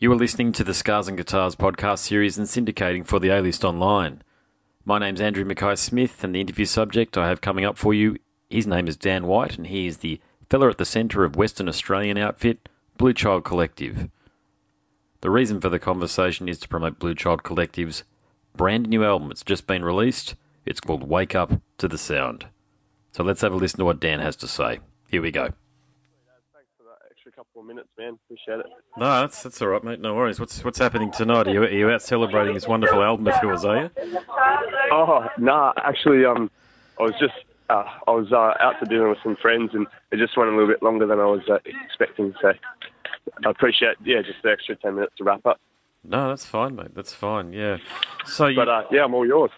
You are listening to the Scars and Guitars podcast series and syndicating for the A List Online. My name's Andrew Mackay Smith, and the interview subject I have coming up for you, his name is Dan White, and he is the fella at the centre of Western Australian outfit Blue Child Collective. The reason for the conversation is to promote Blue Child Collective's brand new album. It's just been released. It's called Wake Up to the Sound. So let's have a listen to what Dan has to say. Here we go. Thanks for that extra couple of minutes, man. Appreciate it. No, that's that's all right, mate. No worries. What's what's happening tonight? Are you, are you out celebrating this wonderful album of yours? Are you? Oh, nah, actually, um, I was just uh, I was uh, out to dinner with some friends, and it just went a little bit longer than I was uh, expecting. So I appreciate, yeah, just the extra ten minutes to wrap up. No, that's fine, mate. That's fine. Yeah. So you, But uh, yeah, I'm all yours.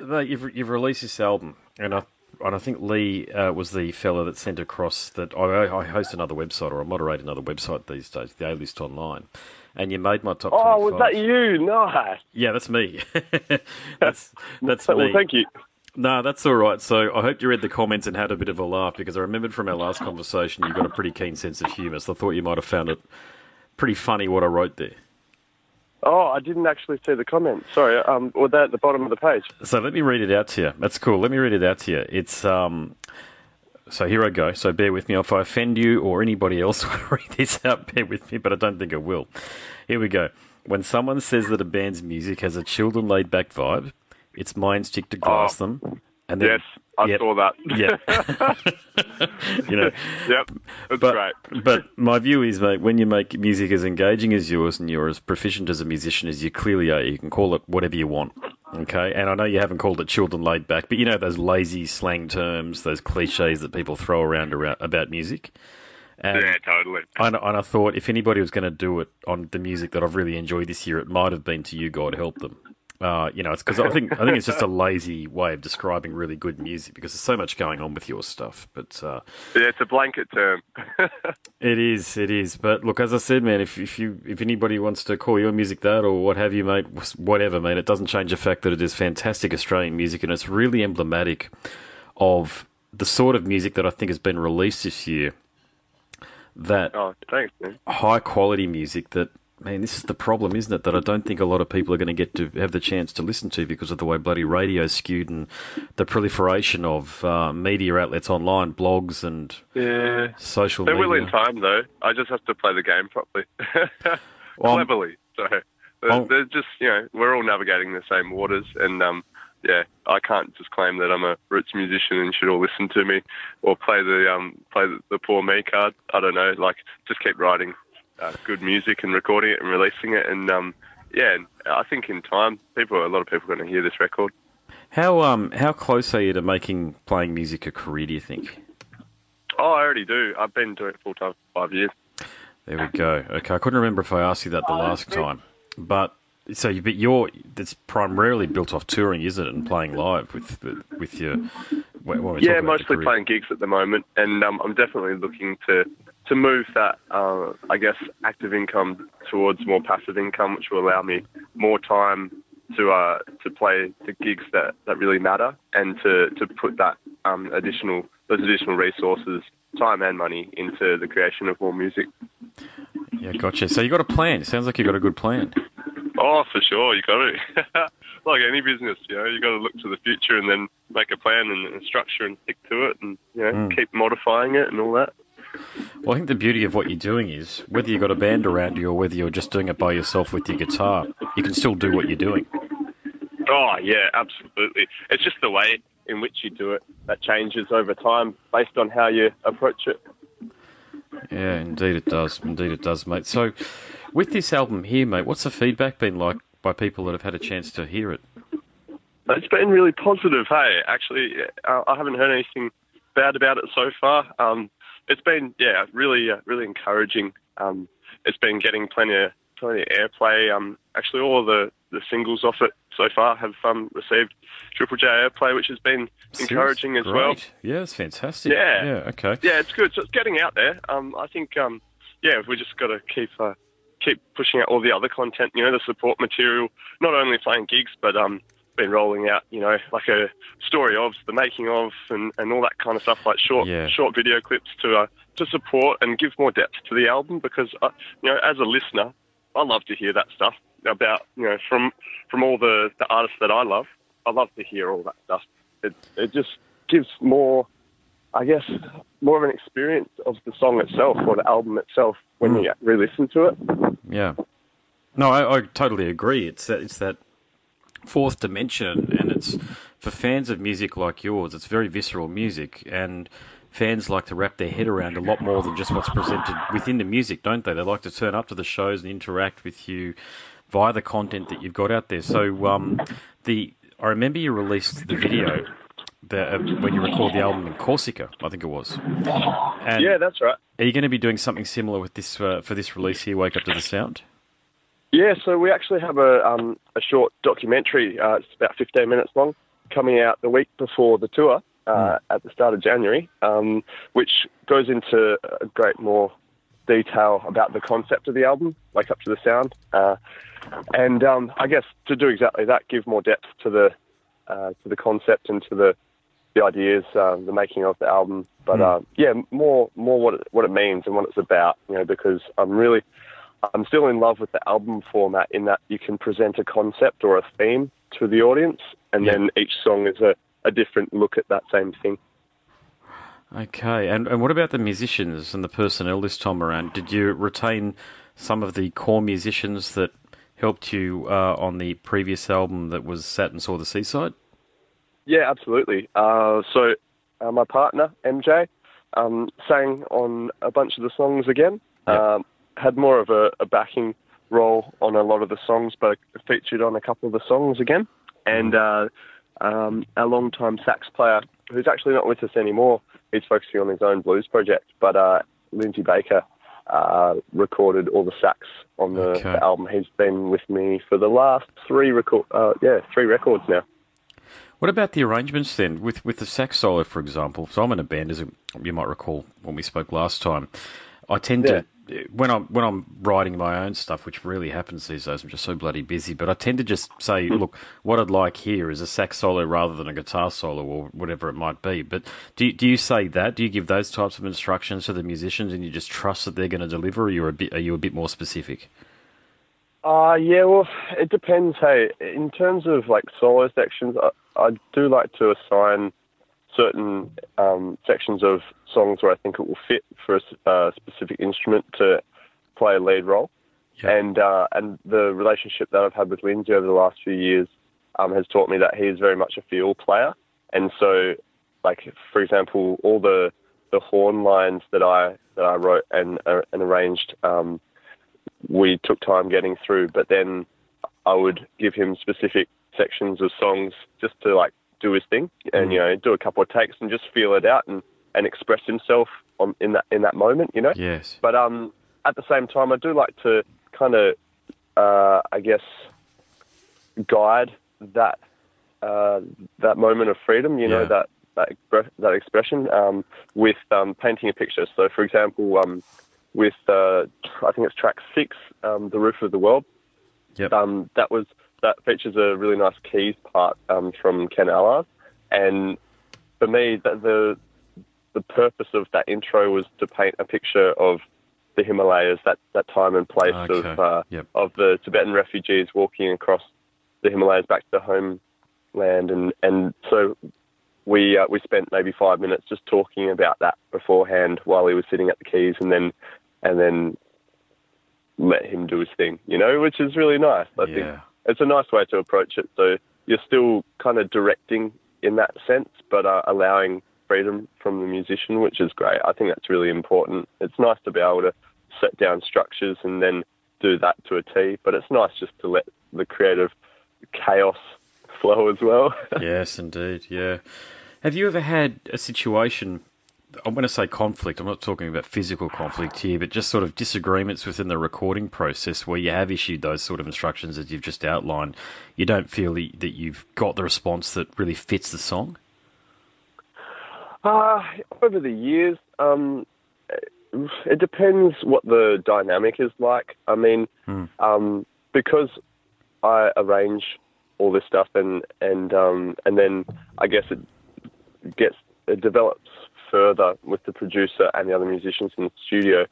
mate, you've you've released this album, and I and I think Lee uh, was the fella that sent across that I, I host another website or I moderate another website these days, the A List Online, and you made my top. Oh, 25. was that you? No. Yeah, that's me. that's that's Well, me. thank you. No, that's all right. So I hope you read the comments and had a bit of a laugh because I remembered from our last conversation you got a pretty keen sense of humour. So I thought you might have found it pretty funny what I wrote there. Oh, I didn't actually see the comment. Sorry. Um, was that at the bottom of the page? So let me read it out to you. That's cool. Let me read it out to you. It's um. So here I go. So bear with me. If I offend you or anybody else want to read this out, bear with me. But I don't think I will. Here we go. When someone says that a band's music has a chilled and laid back vibe, it's my instinct to glass Oh. them. And then, Yes, I Yep. saw that. Yeah. you know, yep, that's but, great. but my view is, mate, when you make music as engaging as yours and you're as proficient as a musician as you clearly are, you can call it whatever you want. Okay, and I know you haven't called it chilled and laid back, but you know those lazy slang terms, those cliches that people throw around, around about music. And, Yeah, totally. and, and I thought if anybody was going to do it on the music that I've really enjoyed this year, it might have been to you. God help them. Uh, you know, it's because I think I think it's just a lazy way of describing really good music because there's so much going on with your stuff. But uh, Yeah, it's a blanket term. it is, it is. But look, as I said, man, if if you if anybody wants to call your music that or what have you, mate, whatever, man, it doesn't change the fact that it is fantastic Australian music and it's really emblematic of the sort of music that I think has been released this year. That oh, thanks, man. high quality music that man, this is the problem, isn't it? That I don't think a lot of people are going to get to have the chance to listen to because of the way bloody radio's skewed and the proliferation of uh, media outlets online, blogs and Yeah. social They media. will in time, though. I just have to play the game properly, Well, cleverly. So they're, they're just, you know, we're all navigating the same waters, and um, yeah, I can't just claim that I'm a roots musician and should all listen to me or play the um, play the, the poor me card. I don't know, like just keep writing uh, good music and recording it and releasing it, and um, yeah, I think in time, people, a lot of people are going to hear this record. How um how close are you to making playing music a career? Do you think? Oh, I already do. I've been doing it full time for five years. There we go. Okay, I couldn't remember if I asked you that the last time, but so you, but you're it's primarily built off touring, isn't it, and playing live with with your when when we talk Yeah, mostly playing gigs at the moment, and um, I'm definitely looking to to move that, uh, I guess, active income towards more passive income, which will allow me more time to uh, to play the gigs that, that really matter, and to, to put that um, additional those additional resources, time and money, into the creation of more music. Yeah, gotcha. So you got a plan. It sounds like you got a good plan. Oh, for sure, you got to. like any business, you know, you got to look to the future and then make a plan and, and structure and stick to it, and you know, Mm. keep modifying it and all that. Well, I think the beauty of what you're doing is whether you've got a band around you or whether you're just doing it by yourself with your guitar, you can still do what you're doing. Oh yeah, absolutely. It's just the way in which you do it that changes over time based on how you approach it. Yeah, indeed it does. Indeed it does, mate. So, with this album here, mate, what's the feedback been like by people that have had a chance to hear it? It's been really positive. Hey, actually, I haven't heard anything bad about it so far. Um, it's been yeah, really, uh, really encouraging. Um, it's been getting plenty of plenty of airplay. Um, actually, all the, the singles off it so far have um, received Triple J airplay, which has been encouraging as Great. well. Yeah, it's fantastic. Yeah. Yeah, okay. Yeah, it's good. So it's getting out there. Um, I think, um, yeah, we just got to keep uh, keep pushing out all the other content. You know, the support material. Not only playing gigs, but um, been rolling out. You know, like a story of the making of, and, and all that kind of stuff, like short Yeah. short video clips to uh, to support and give more depth to the album. Because uh, you know, as a listener, I love to hear that stuff about you know from from all the the artists that I love. I love to hear all that stuff. It it just gives more, I guess, more of an experience of the song itself or the album itself when you re-listen to it. Yeah. No, I, I totally agree. It's that, it's that fourth dimension, and it's for fans of music like yours. It's very visceral music, and fans like to wrap their head around a lot more than just what's presented within the music, don't they? They like to turn up to the shows and interact with you via the content that you've got out there. So, um, the I remember you released the video the, uh, when you recorded the album in Corsica, I think it was. And Yeah, that's right. Are you going to be doing something similar with this uh, for this release here? Wake up to the sound. Yeah, so we actually have a um, a short documentary. Uh, it's about 15 minutes long, coming out the week before the tour uh, at the start of January, um, which goes into a great more detail about the concept of the album, Wake Up to the Sound, uh, and um, I guess to do exactly that, give more depth to the uh, to the concept and to the the ideas, uh, the making of the album. But uh, yeah, more more what it, what it means and what it's about. You know, because I'm really I'm still in love with the album format in that you can present a concept or a theme to the audience, and Yeah. then each song is a, a different look at that same thing. Okay, and and what about the musicians and the personnel this time around? Did you retain some of the core musicians that helped you uh, on the previous album that was Sat and Saw the Seaside? Yeah, absolutely. Uh, so uh, my partner MJ um, sang on a bunch of the songs again. Yeah. Um, had more of a, a backing role on a lot of the songs, but featured on a couple of the songs again. And uh, um, our longtime sax player, who's actually not with us anymore, he's focusing on his own blues project. But uh, Lindsay Baker uh, recorded all the sax on the, Okay. the album. He's been with me for the last three record, uh, yeah, three records now. What about the arrangements then, with with the sax solo, for example? So I'm in a band, as you might recall when we spoke last time. I tend to when I'm when I'm writing my own stuff, which really happens these days. I'm just so bloody busy, but I tend to just say, look, what I'd like here is a sax solo rather than a guitar solo or whatever it might be. But do you, do you say that? Do you give those types of instructions to the musicians, and you just trust that they're going to deliver? Or you're a bit are you a bit more specific? Uh, yeah, well, it depends. Hey, in terms of like solo sections, I, I do like to assign certain um, sections of songs where I think it will fit for a uh, specific instrument to play a lead role. Yeah. And uh, and the relationship that I've had with Lindsay over the last few years um, has taught me that he is very much a feel player. And so, like for example, all the the horn lines that I that I wrote and uh, and arranged. Um, we took time getting through, but then I would give him specific sections of songs just to like do his thing and you know do a couple of takes and just feel it out and, and express himself on in that in that moment, you know. Yes. But um, at the same time, I do like to kind of, uh, I guess, guide that uh, that moment of freedom. You know Yeah. that that expre- that expression um, with um, painting a picture. So, for example, um, with uh, I think it's track six, um, "The Roof of the World." Yep. Um, that was that features a really nice keys part um, from Ken Allard, and for me, the, the the purpose of that intro was to paint a picture of the Himalayas, that, that time and place Okay. of uh, Yep. of the Tibetan refugees walking across the Himalayas back to the homeland, and and so we uh, we spent maybe five minutes just talking about that beforehand while he was sitting at the keys, and then and then let him do his thing, you know, which is really nice. I think Yeah. It's a nice way to approach it. So you're still kind of directing in that sense, but uh, allowing freedom from the musician, which is great. I think that's really important. It's nice to be able to set down structures and then do that to a T, but it's nice just to let the creative chaos flow as well. yes, indeed. Yeah. Have you ever had a situation? I'm going to say conflict. I'm not talking about physical conflict here, but just sort of disagreements within the recording process where you have issued those sort of instructions as you've just outlined. You don't feel that you've got the response that really fits the song. Uh, over the years, um, it depends what the dynamic is like. I mean, um, because I arrange all this stuff and and um, and then I guess it gets it develops further with the producer and the other musicians in the studio.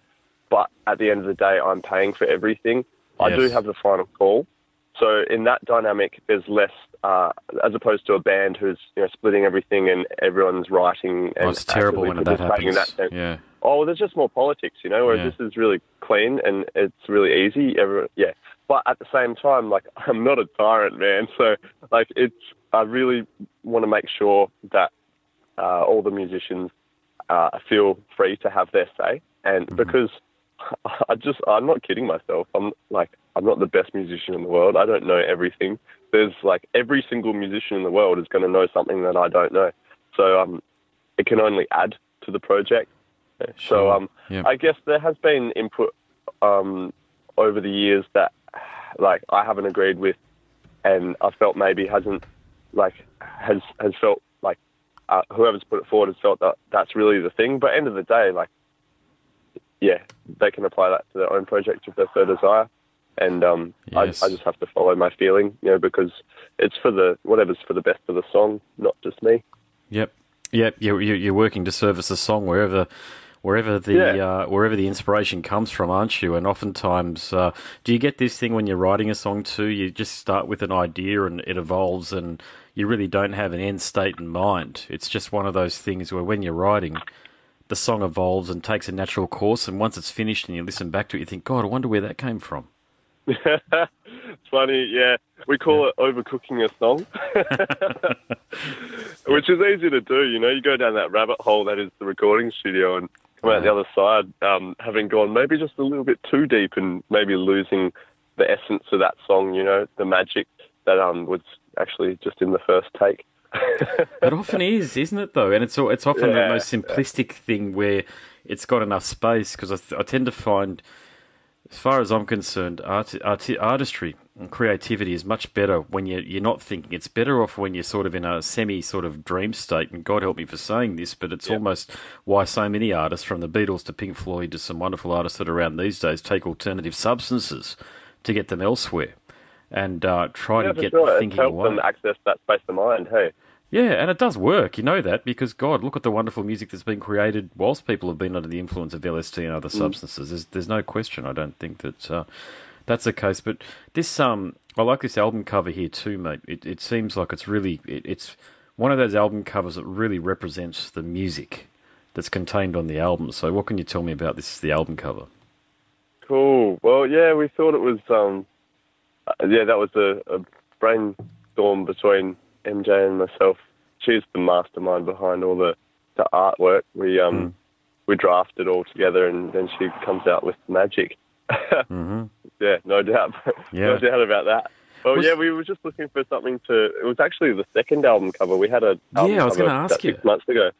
But at the end of the day, I'm paying for everything. I do have the final call. So in that dynamic, there's less, uh, as opposed to a band who's you know splitting everything and everyone's writing. And Oh, it's terrible when that happens. that sense. yeah. Oh, well, there's just more politics, you know. Whereas Yeah. this is really clean and it's really easy. Everyone, yeah. But at the same time, like I'm not a tyrant, man. So like it's, I really want to make sure that uh, all the musicians uh, feel free to have their say, and Mm-hmm. because I just, I'm not kidding myself. I'm like, I'm not the best musician in the world. I don't know everything. There's like every single musician in the world is going to know something that I don't know. So um, it can only add to the project. So um, Yeah. I guess there has been input um, over the years that like I haven't agreed with, and I felt maybe hasn't like has has felt uh, whoever's put it forward has felt that that's really the thing. But end of the day, like yeah, they can apply that to their own project if they so desire. And um, Yes. I, I just have to follow my feeling, you know, because it's for the whatever's for the best of the song, not just me. Yep, yep. You're you're you're working to service the song wherever. Wherever the Yeah. uh, wherever the inspiration comes from, aren't you? And oftentimes, uh, do you get this thing when you're writing a song too? You just start with an idea and it evolves, and you really don't have an end state in mind. It's just one of those things where when you're writing, the song evolves and takes a natural course. And once it's finished and you listen back to it, you think, God, I wonder where that came from. it's funny, yeah. We call it overcooking a song, which is easy to do. You know, you go down that rabbit hole that is the recording studio and come out the other side, um, having gone maybe just a little bit too deep and maybe losing the essence of that song. You know, the magic that um was actually just in the first take. It often is, isn't it? Though, and it's it's often the most simplistic thing where it's got enough space. Because I, th- I tend to find, as far as I'm concerned, art, art, artistry and creativity is much better when you're you're not thinking. It's better off when you're sort of in a semi sort of dream state. And God help me for saying this, but it's almost why so many artists, from the Beatles to Pink Floyd to some wonderful artists that are around these days, take alternative substances to get them elsewhere. And uh, try Yeah, to get sure. Thinking helped away. them access that space of mind. Hey, Yeah, and it does work. You know that because God, look at the wonderful music that's been created whilst people have been under the influence of LSD and other substances. There's, there's no question. I don't think that uh, that's the case. But this, um, I like this album cover here too, mate. It, it seems like it's really, it, it's one of those album covers that really represents the music that's contained on the album. So, what can you tell me about this? The album cover. Cool. Well, yeah, we thought it was. Um, yeah, that was a, a brainstorm between MJ and myself. She's the mastermind behind all the, the artwork. We um, we draft it all together, and then she comes out with magic. Mm-hmm. Yeah, no doubt. Yeah. no doubt about that. Well, Was- yeah, we were just looking for something to. It was actually the second album cover. We had a Yeah, I was gonna ask you. six months ago.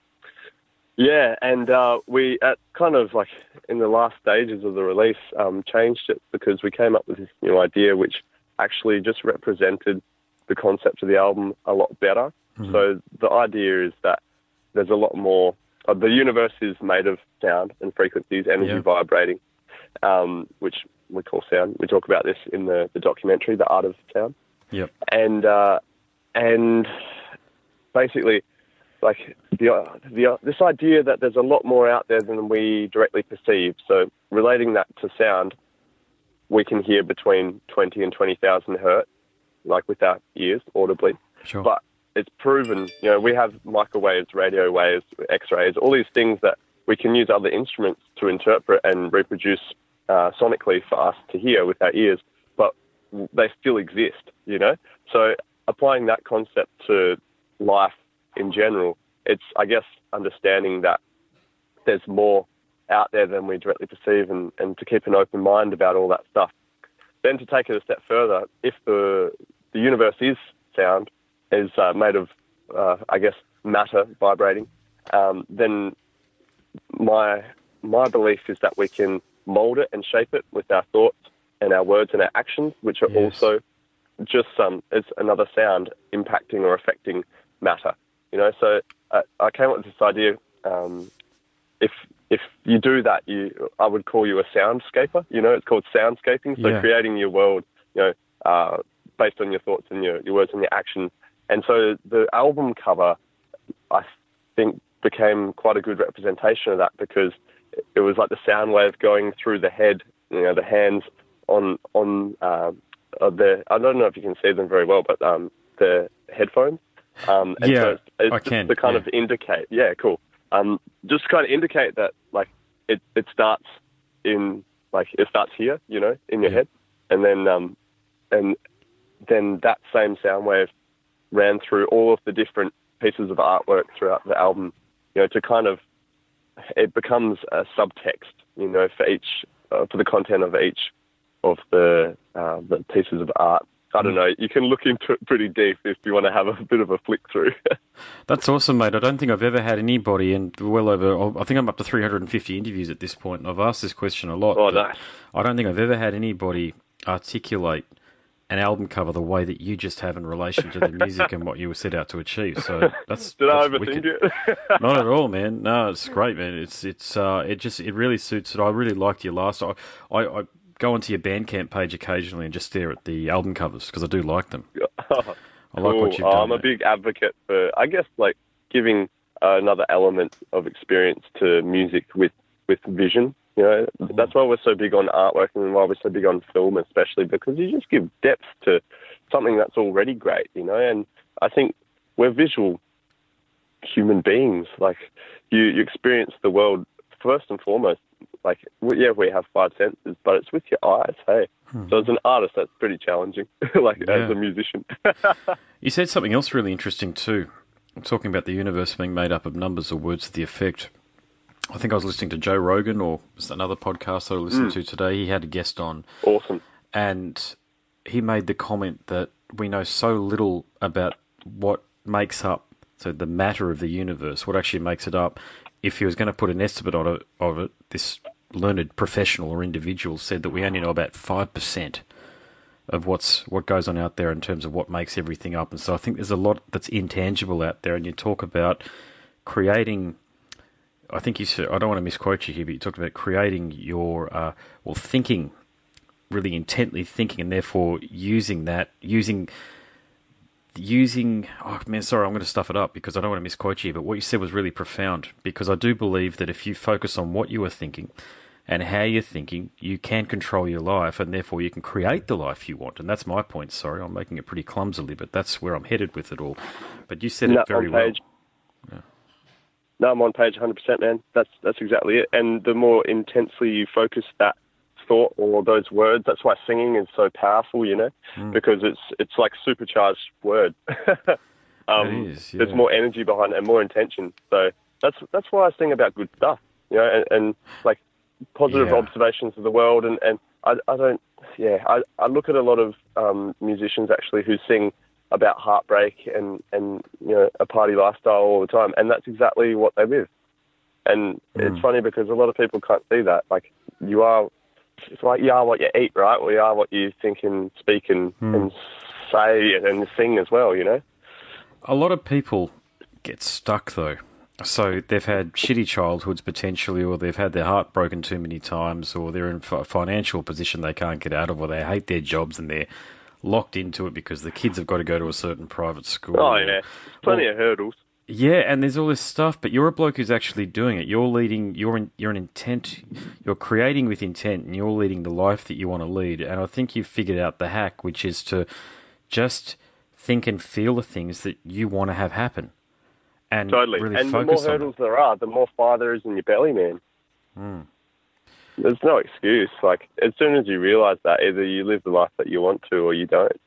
Yeah, and uh, we at kind of like in the last stages of the release um, changed it because we came up with this new idea, which actually just represented the concept of the album a lot better. So the idea is that there's a lot more. Uh, the universe is made of sound and frequencies, energy Yeah. vibrating, um, which we call sound. We talk about this in the, the documentary, The Art of Sound Yep. and uh, and basically, like the the this idea that there's a lot more out there than we directly perceive. So relating that to sound, we can hear between twenty and twenty thousand hertz, like with our ears audibly. Sure. But it's proven, you know, we have microwaves, radio waves, X-rays, all these things that we can use other instruments to interpret and reproduce uh, sonically for us to hear with our ears, but they still exist, you know. So applying that concept to life in general, it's I guess understanding that there's more out there than we directly perceive, and, and to keep an open mind about all that stuff. Then to take it a step further, if the the universe is sound, is uh, made of, uh, I guess, matter vibrating, um, then my my belief is that we can mold it and shape it with our thoughts and our words and our actions, which are Yes. also just some, it's another sound impacting or affecting matter. You know, so uh, I came up with this idea. Um, if if you do that, you I would call you a soundscaper. You know, it's called soundscaping. So Yeah. creating your world, you know, uh, based on your thoughts and your, your words and your actions. And so the album cover, I think, became quite a good representation of that because it was like the sound wave going through the head, you know, the hands on on uh, the. I don't know if you can see them very well, but um, the headphones. Um, and Yeah, so it's, it's I can, to kind yeah. of indicate. Yeah, cool. Um, just kind of indicate that like it it starts in like it starts here, you know, in your Yeah. head, and then um, and then that same sound wave ran through all of the different pieces of artwork throughout the album, you know, to kind of it becomes a subtext, you know, for each uh, for the content of each of the uh, the pieces of art. I don't know. You can look into it pretty deep if you want to have a bit of a flick through. That's awesome, mate. I don't think I've ever had anybody, and well over, I think I'm up to 350 interviews at this point, and I've asked this question a lot. Oh, nice. I don't think I've ever had anybody articulate an album cover the way that you just have in relation to the music and what you were set out to achieve. So that's Did I that's overthink wicked. it? Not at all, man. No, it's great, man. It's it's uh, it just it really suits it. I really liked your last. I I, I go onto your Bandcamp page occasionally and just stare at the album covers because I do like them. I like Cool. what you've Oh, done. I'm a big advocate for, I guess, like giving uh, another element of experience to music with with vision. You know, Mm-hmm. that's why we're so big on artwork and why we're so big on film, especially because you just give depth to something that's already great. You know, and I think we're visual human beings. Like you, you experience the world first and foremost. Like yeah, we have five senses, but it's with your eyes. Hey, so as an artist, that's pretty challenging. like Hmm. Yeah. as a musician. You said something else really interesting too. Talking about the universe being made up of numbers or words to the effect. I think I was listening to Joe Rogan or another podcast that I listened to today. He had a guest on awesome. and he made the comment that we know so little about what makes up so the matter of the universe, what actually makes it up. If he was going to put an estimate on it, of it, this learned professional or individual said that we only know about five percent of what's what goes on out there in terms of what makes everything up. And so I think there's a lot that's intangible out there. And you talk about creating. I think you said I don't want to misquote you here, but you talked about creating your uh, well thinking really intently thinking and therefore using that using using oh man sorry i'm going to stuff it up because i don't want to misquote you but what you said was really profound because i do believe that if you focus on what you are thinking and how you're thinking you can control your life and therefore you can create the life you want and that's my point sorry i'm making it pretty clumsily but that's where i'm headed with it all but you said No, it very on well page. No, I'm on page 100%, man. That's that's exactly it. And the more intensely you focus that thought or those words, that's why singing is so powerful, you know, Hmm. because it's it's like supercharged word. um, It is, There's more energy behind it and more intention. So that's that's why I sing about good stuff, you know, and, and like positive Yeah. observations of the world. And, and I, I don't, yeah, I, I look at a lot of um, musicians actually who sing about heartbreak and, and you know a party lifestyle all the time, and that's exactly what they live. And it's funny because a lot of people can't see that. Like you are, it's like you are what you eat, right? We are what you think and speak and, hmm. and say and sing as well. You know. A lot of people get stuck though. So they've had shitty childhoods potentially, or they've had their heart broken too many times, or they're in a financial position they can't get out of, or they hate their jobs and they're locked into it because the kids have got to go to a certain private school. Oh yeah, plenty Well- of hurdles. Yeah, and there's all this stuff, but you're a bloke who's actually doing it. You're leading. You're in, you're an intent. You're creating with intent, and you're leading the life that you want to lead. And I think you've figured out the hack, which is to just think and feel the things that you want to have happen, and Totally. really and the more hurdles there are, the more fire there is in your belly, man. Hmm. There's no excuse. Like as soon as you realise that, either you live the life that you want to, or you don't.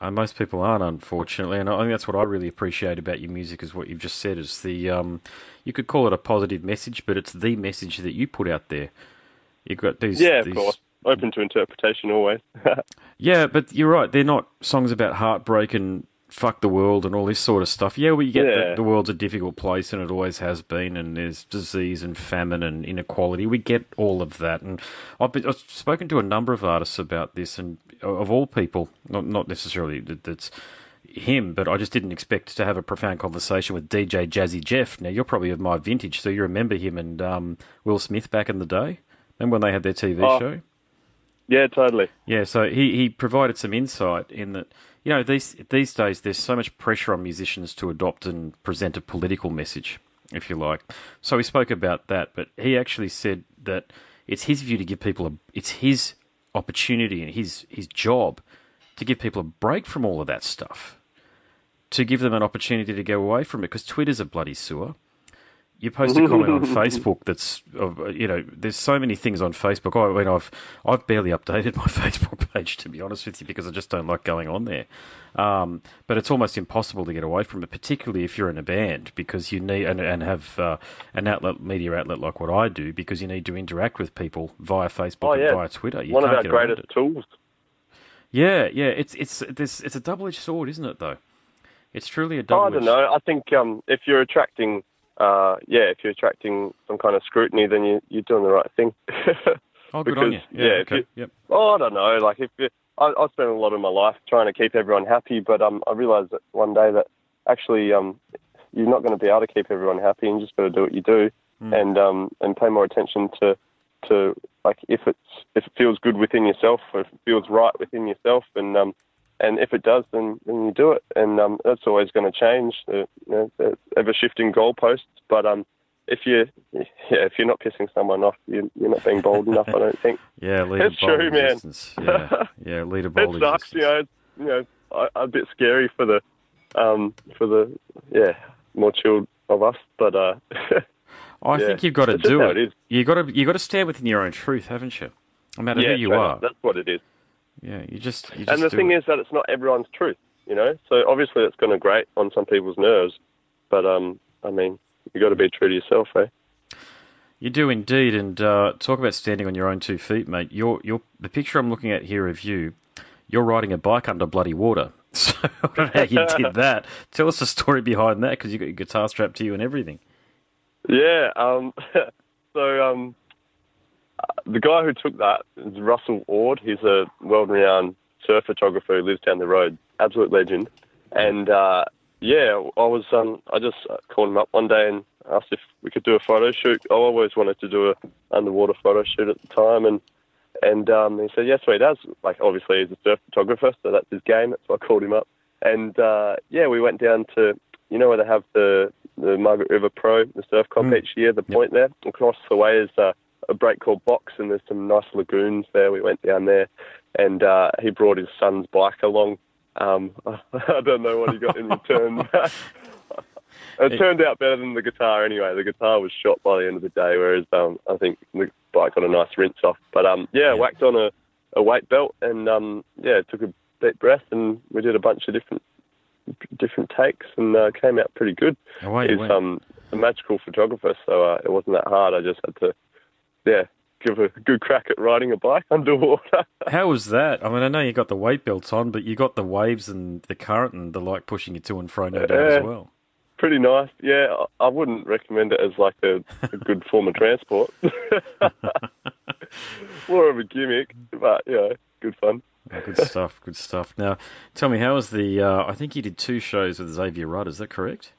Uh, most people aren't, unfortunately, and I think that's what I really appreciate about your music is what you've just said. Is the um, you could call it a positive message, but it's the message that you put out there. You've got these. Yeah, of these, course. Open to interpretation always. Yeah, but you're right. They're not songs about heartbreak and fuck the world and all this sort of stuff. Yeah, we get Yeah. that the world's a difficult place and it always has been, and there's disease and famine and inequality. We get all of that, and I've, been, I've spoken to a number of artists about this, and of all people, not not necessarily that that's him, but I just didn't expect to have a profound conversation with DJ Jazzy Jeff. Now you're probably of my vintage, so you remember him and um, Will Smith back in the day. Remember when they had their TV Oh. show? yeah, totally. Yeah, so he, he provided some insight in that you know these these days there's so much pressure on musicians to adopt and present a political message, if you like. So we spoke about that, but he actually said that it's his view to give people a it's his opportunity and his his job to give people a break from all of that stuff, to give them an opportunity to go away from it because Twitter's a bloody sewer. You post a comment on Facebook that's, you know, there's so many things on Facebook. I mean, I've I've barely updated my Facebook page to be honest with you because I just don't like going on there. Um, but it's almost impossible to get away from it, particularly if you're in a band because you need and, and have uh, an outlet, media outlet like what I do, because you need to interact with people via Facebook Oh, and via Twitter. You One of our greatest tools. Yeah, yeah. It's it's this it's a double edged sword, isn't it? Though it's truly a double. I don't know. I think um, if you're attracting, uh, yeah, if you're attracting some kind of scrutiny, then you, you're doing the right thing. Oh, good on you. because, Yeah. yeah, okay. you- Yep. oh, I don't know. Like if you, I, I spent a lot of my life trying to keep everyone happy, but um, I realised that one day that actually um, you're not going to be able to keep everyone happy, and you just to do what you do, and um, and pay more attention to to like if it's if it feels good within yourself, or if it feels right within yourself, and um, and if it does, then then you do it, and um, that's always going to change. Uh, you know, ever shifting goalposts, but um. If you, yeah, if you're not pissing someone off, you're, you're not being bold enough. I don't think. Yeah, leader It's bold true, man. Yeah, yeah, leader bold it sucks, existence. you know. You know, a, a bit scary for the, um, for the, yeah, more chilled of us. But uh, I yeah, think you've got to it's do it. it. You got to you got to stand within your own truth, haven't you? No matter yeah, who you straight are. that's what it is. Yeah, you just you just And the thing it. is that it's not everyone's truth, you know. So obviously, it's going to grate on some people's nerves. But um, I mean, you got to be true to yourself, eh? You do indeed, and uh, talk about standing on your own two feet, mate. You're, you're, the picture I'm looking at here of you, you're riding a bike under bloody water. So I don't know how you did that. Tell us the story behind that, because you got your guitar strapped to you and everything. Yeah. Um, so um, the guy who took that is Russell Ord. He's a world-renowned surf photographer who lives down the road. Absolute legend. And uh, yeah, I was um, I just called him up one day and asked if we could do a photo shoot. I always wanted to do a underwater photo shoot at the time, and and um, he said yes, well, he does. Like obviously he's a surf photographer, so that's his game. That's why I called him up. And uh, yeah, we went down to you know where they have the the Margaret River Pro, the surf comp Mm. each year. The point there across the way is uh, a break called Box, and there's some nice lagoons there. We went down there, and uh, he brought his son's bike along. Um, I don't know what he got in return. it turned out better than the guitar anyway. The guitar was shot by the end of the day, whereas um, I think the bike got a nice rinse off. But um, yeah, Yeah. whacked on a, a weight belt and um, yeah, took a deep breath and we did a bunch of different different takes and uh, came out pretty good. Away you He's went. um, a magical photographer, so uh, it wasn't that hard. I just had to, yeah, give a good crack at riding a bike underwater. How was that? I mean, I know you got the weight belts on, but you got the waves and the current and the like pushing you to and fro, no doubt, as well. pretty nice. Yeah, I wouldn't recommend it as like a, a good form of transport. More of a gimmick, but yeah, good fun. Oh, good stuff, good stuff. Now, tell me, how was the? Uh, I think you did two shows with Xavier Rudd. Is that correct?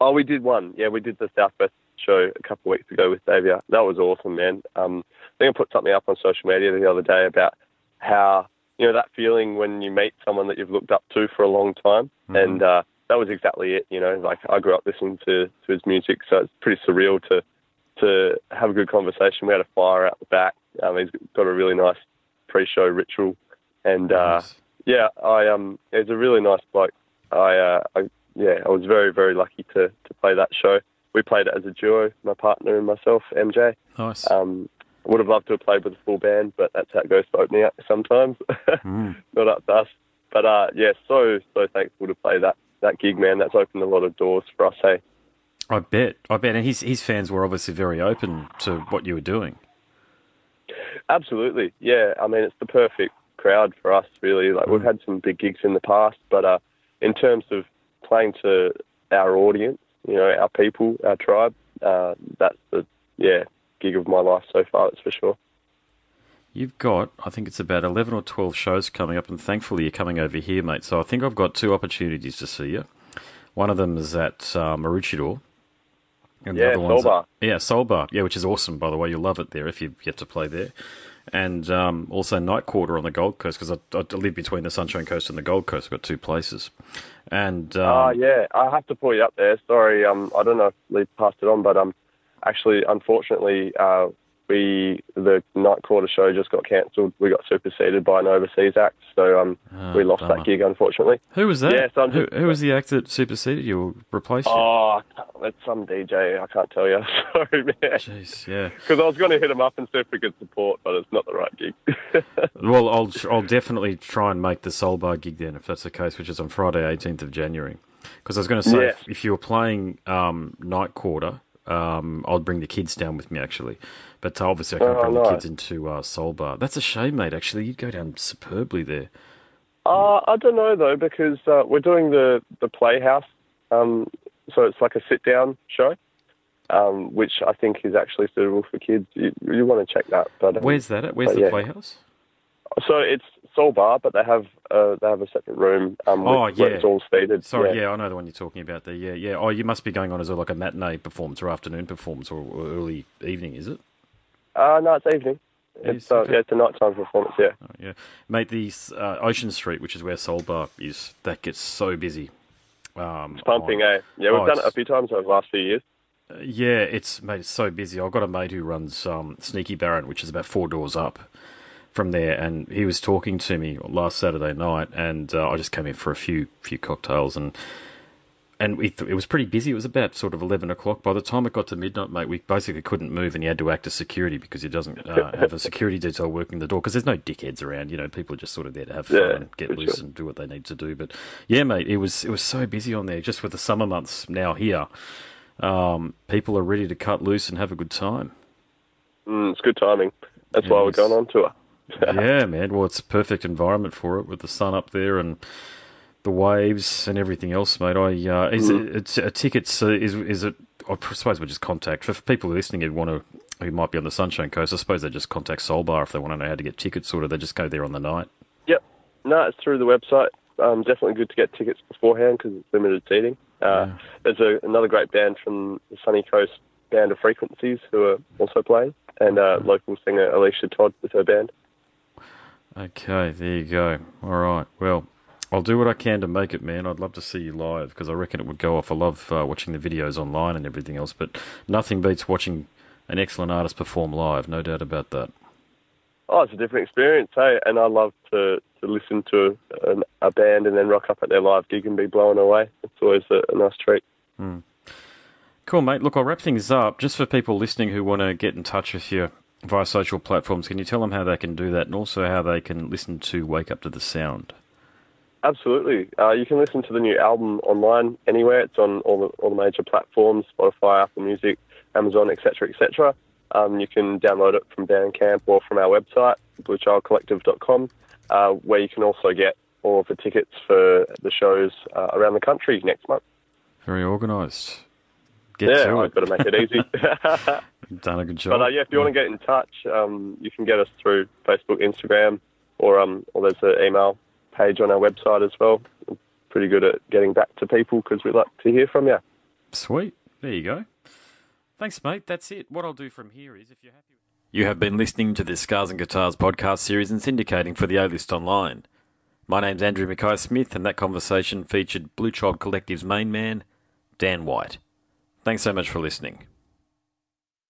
Oh, we did one. Yeah, we did the Southwest show a couple of weeks ago with Xavier. That was awesome, man. Um, I think I put something up on social media the other day about how you know that feeling when you meet someone that you've looked up to for a long time, and uh, that was exactly it. You know, like I grew up listening to, to his music, so it's pretty surreal to to have a good conversation. We had a fire out the back. Um, he's got a really nice pre-show ritual, and uh, Nice. yeah, I um, he's a really nice bloke. I, uh, I yeah, I was very very lucky to to play that show. We played it as a duo, my partner and myself, MJ. Nice. Um, would have loved to have played with a full band, but that's how it goes for opening act sometimes. Mm. Not up to us. But uh, yeah, so so thankful to play that that gig, man. That's opened a lot of doors for us. Hey, I bet. I bet. And his his fans were obviously very open to what you were doing. absolutely. Yeah, I mean it's the perfect crowd for us, really. Like we've had some big gigs in the past, but uh, in terms of playing to our audience, you know, our people, our tribe, uh, that's the yeah gig of my life so far. That's for sure. You've got, I think it's about 11 or 12 shows coming up, and thankfully you're coming over here, mate. So I think I've got two opportunities to see you. One of them is at uh, Maroochydore. And Yeah, one's Solbar. At, yeah, Solbar. Yeah, which is awesome, by the way. You'll love it there if you get to play there. And um, also Night Quarter on the Gold Coast, because I, I live between the Sunshine Coast and the Gold Coast. I've got two places. And um, Ah, yeah, I have to pull you up there. Sorry, um, I don't know if Lee passed it on, but um, actually, unfortunately, uh, we the night quarter show just got cancelled. We got superseded by an overseas act, so um, Oh, we lost bummer. that gig unfortunately. Who was that? Yeah, so who, who was the act that superseded you or replaced you? Oh, it's some DJ. I can't tell you. Sorry, man. Jeez, yeah. Because I was going to hit him up and see if we could support, but it's not the right gig. Well, I'll I'll definitely try and make the Solbar gig then, if that's the case, which is on Friday, 18th of January. Because I was going to say, Yes. if, if you were playing um, night quarter, um, I'd bring the kids down with me actually. But obviously, I can't Oh, bring the kids into uh, Solbar. That's a shame, mate. Actually, you'd go down superbly there. Uh, I don't know though because uh, we're doing the the Playhouse, um, so it's like a sit down show, um, which I think is actually suitable for kids. You, you want to check that, but um, Where's that at? Where's but the yeah. Playhouse? so it's Solbar, but they have uh, they have a separate room. Um, Oh, where yeah. it's all seated. Sorry, yeah. I know the one you're talking about there. Yeah, yeah. Oh, you must be going on as a, like a matinee performance or afternoon performance or, or early evening, is it? Uh, no, it's evening. It's uh, okay. yeah, it's a nighttime performance. Yeah. Oh, yeah, mate. The uh, Ocean Street, which is where Solbar is, that gets so busy. Um, It's pumping, on- eh? Yeah, we've Oh, done it a few times over the last few years. Uh, yeah, it's mate, it's so busy. I've got a mate who runs um, Sneaky Baron, which is about four doors up from there, and he was talking to me last Saturday night, and uh, I just came in for a few few cocktails, and and we th- it was pretty busy. It was about sort of eleven o'clock. By the time it got to midnight, mate, we basically couldn't move, and he had to act as security because he doesn't uh, have a security detail working the door because there's no dickheads around. You know, people are just sort of there to have fun Yeah, and get loose sure. and do what they need to do. But yeah, mate, it was it was so busy on there. Just with the summer months now here, um, people are ready to cut loose and have a good time. Mm, it's good timing. That's why we're going on tour. yeah, man. Well, it's a perfect environment for it with the sun up there and the waves and everything else, mate. I uh, is it, it's a tickets uh, is is it? I suppose we just contact for people listening who want to who might be on the Sunshine Coast. I suppose they just contact Solbar if they want to know how to get tickets. Sort of, they just go there on the night. Yep. No, it's through the website. Um, definitely good to get tickets beforehand because it's limited seating. Uh, Yeah. There's a, another great band from the Sunny Coast Band of Frequencies who are also playing, and uh, local singer Alicia Todd with her band. Okay, there you go. All right. Well, I'll do what I can to make it, man. I'd love to see you live because I reckon it would go off. I love uh, watching the videos online and everything else, but nothing beats watching an excellent artist perform live. No doubt about that. Oh, it's a different experience, hey. And I love to, to listen to an, a band and then rock up at their live gig and be blown away. It's always a, a nice treat. Cool, mate. Look, I'll wrap things up. Just for people listening who want to get in touch with you via social platforms, can you tell them how they can do that and also how they can listen to Wake Up to the Sound? Absolutely. Uh, you can listen to the new album online anywhere. It's on all the, all the major platforms, Spotify, Apple Music, Amazon, etc., etc. Um, you can download it from Bandcamp or from our website, bluechildcollective.com, uh, where you can also get all of the tickets for the shows uh, around the country next month. Very organised. Get yeah, to I've got to make it easy. Done a good job. But uh, yeah, if you want to get in touch, um, you can get us through Facebook, Instagram, or um, or there's an email page on our website as well. We're pretty good at getting back to people because we like to hear from you. Sweet. There you go. Thanks, mate. That's it. What I'll do from here is if you're happy. You have been listening to the Scars and Guitars podcast series and syndicating for the A List Online. My name's Andrew Mackay Smith, and that conversation featured Blue Child Collective's main man, Dan White. Thanks so much for listening.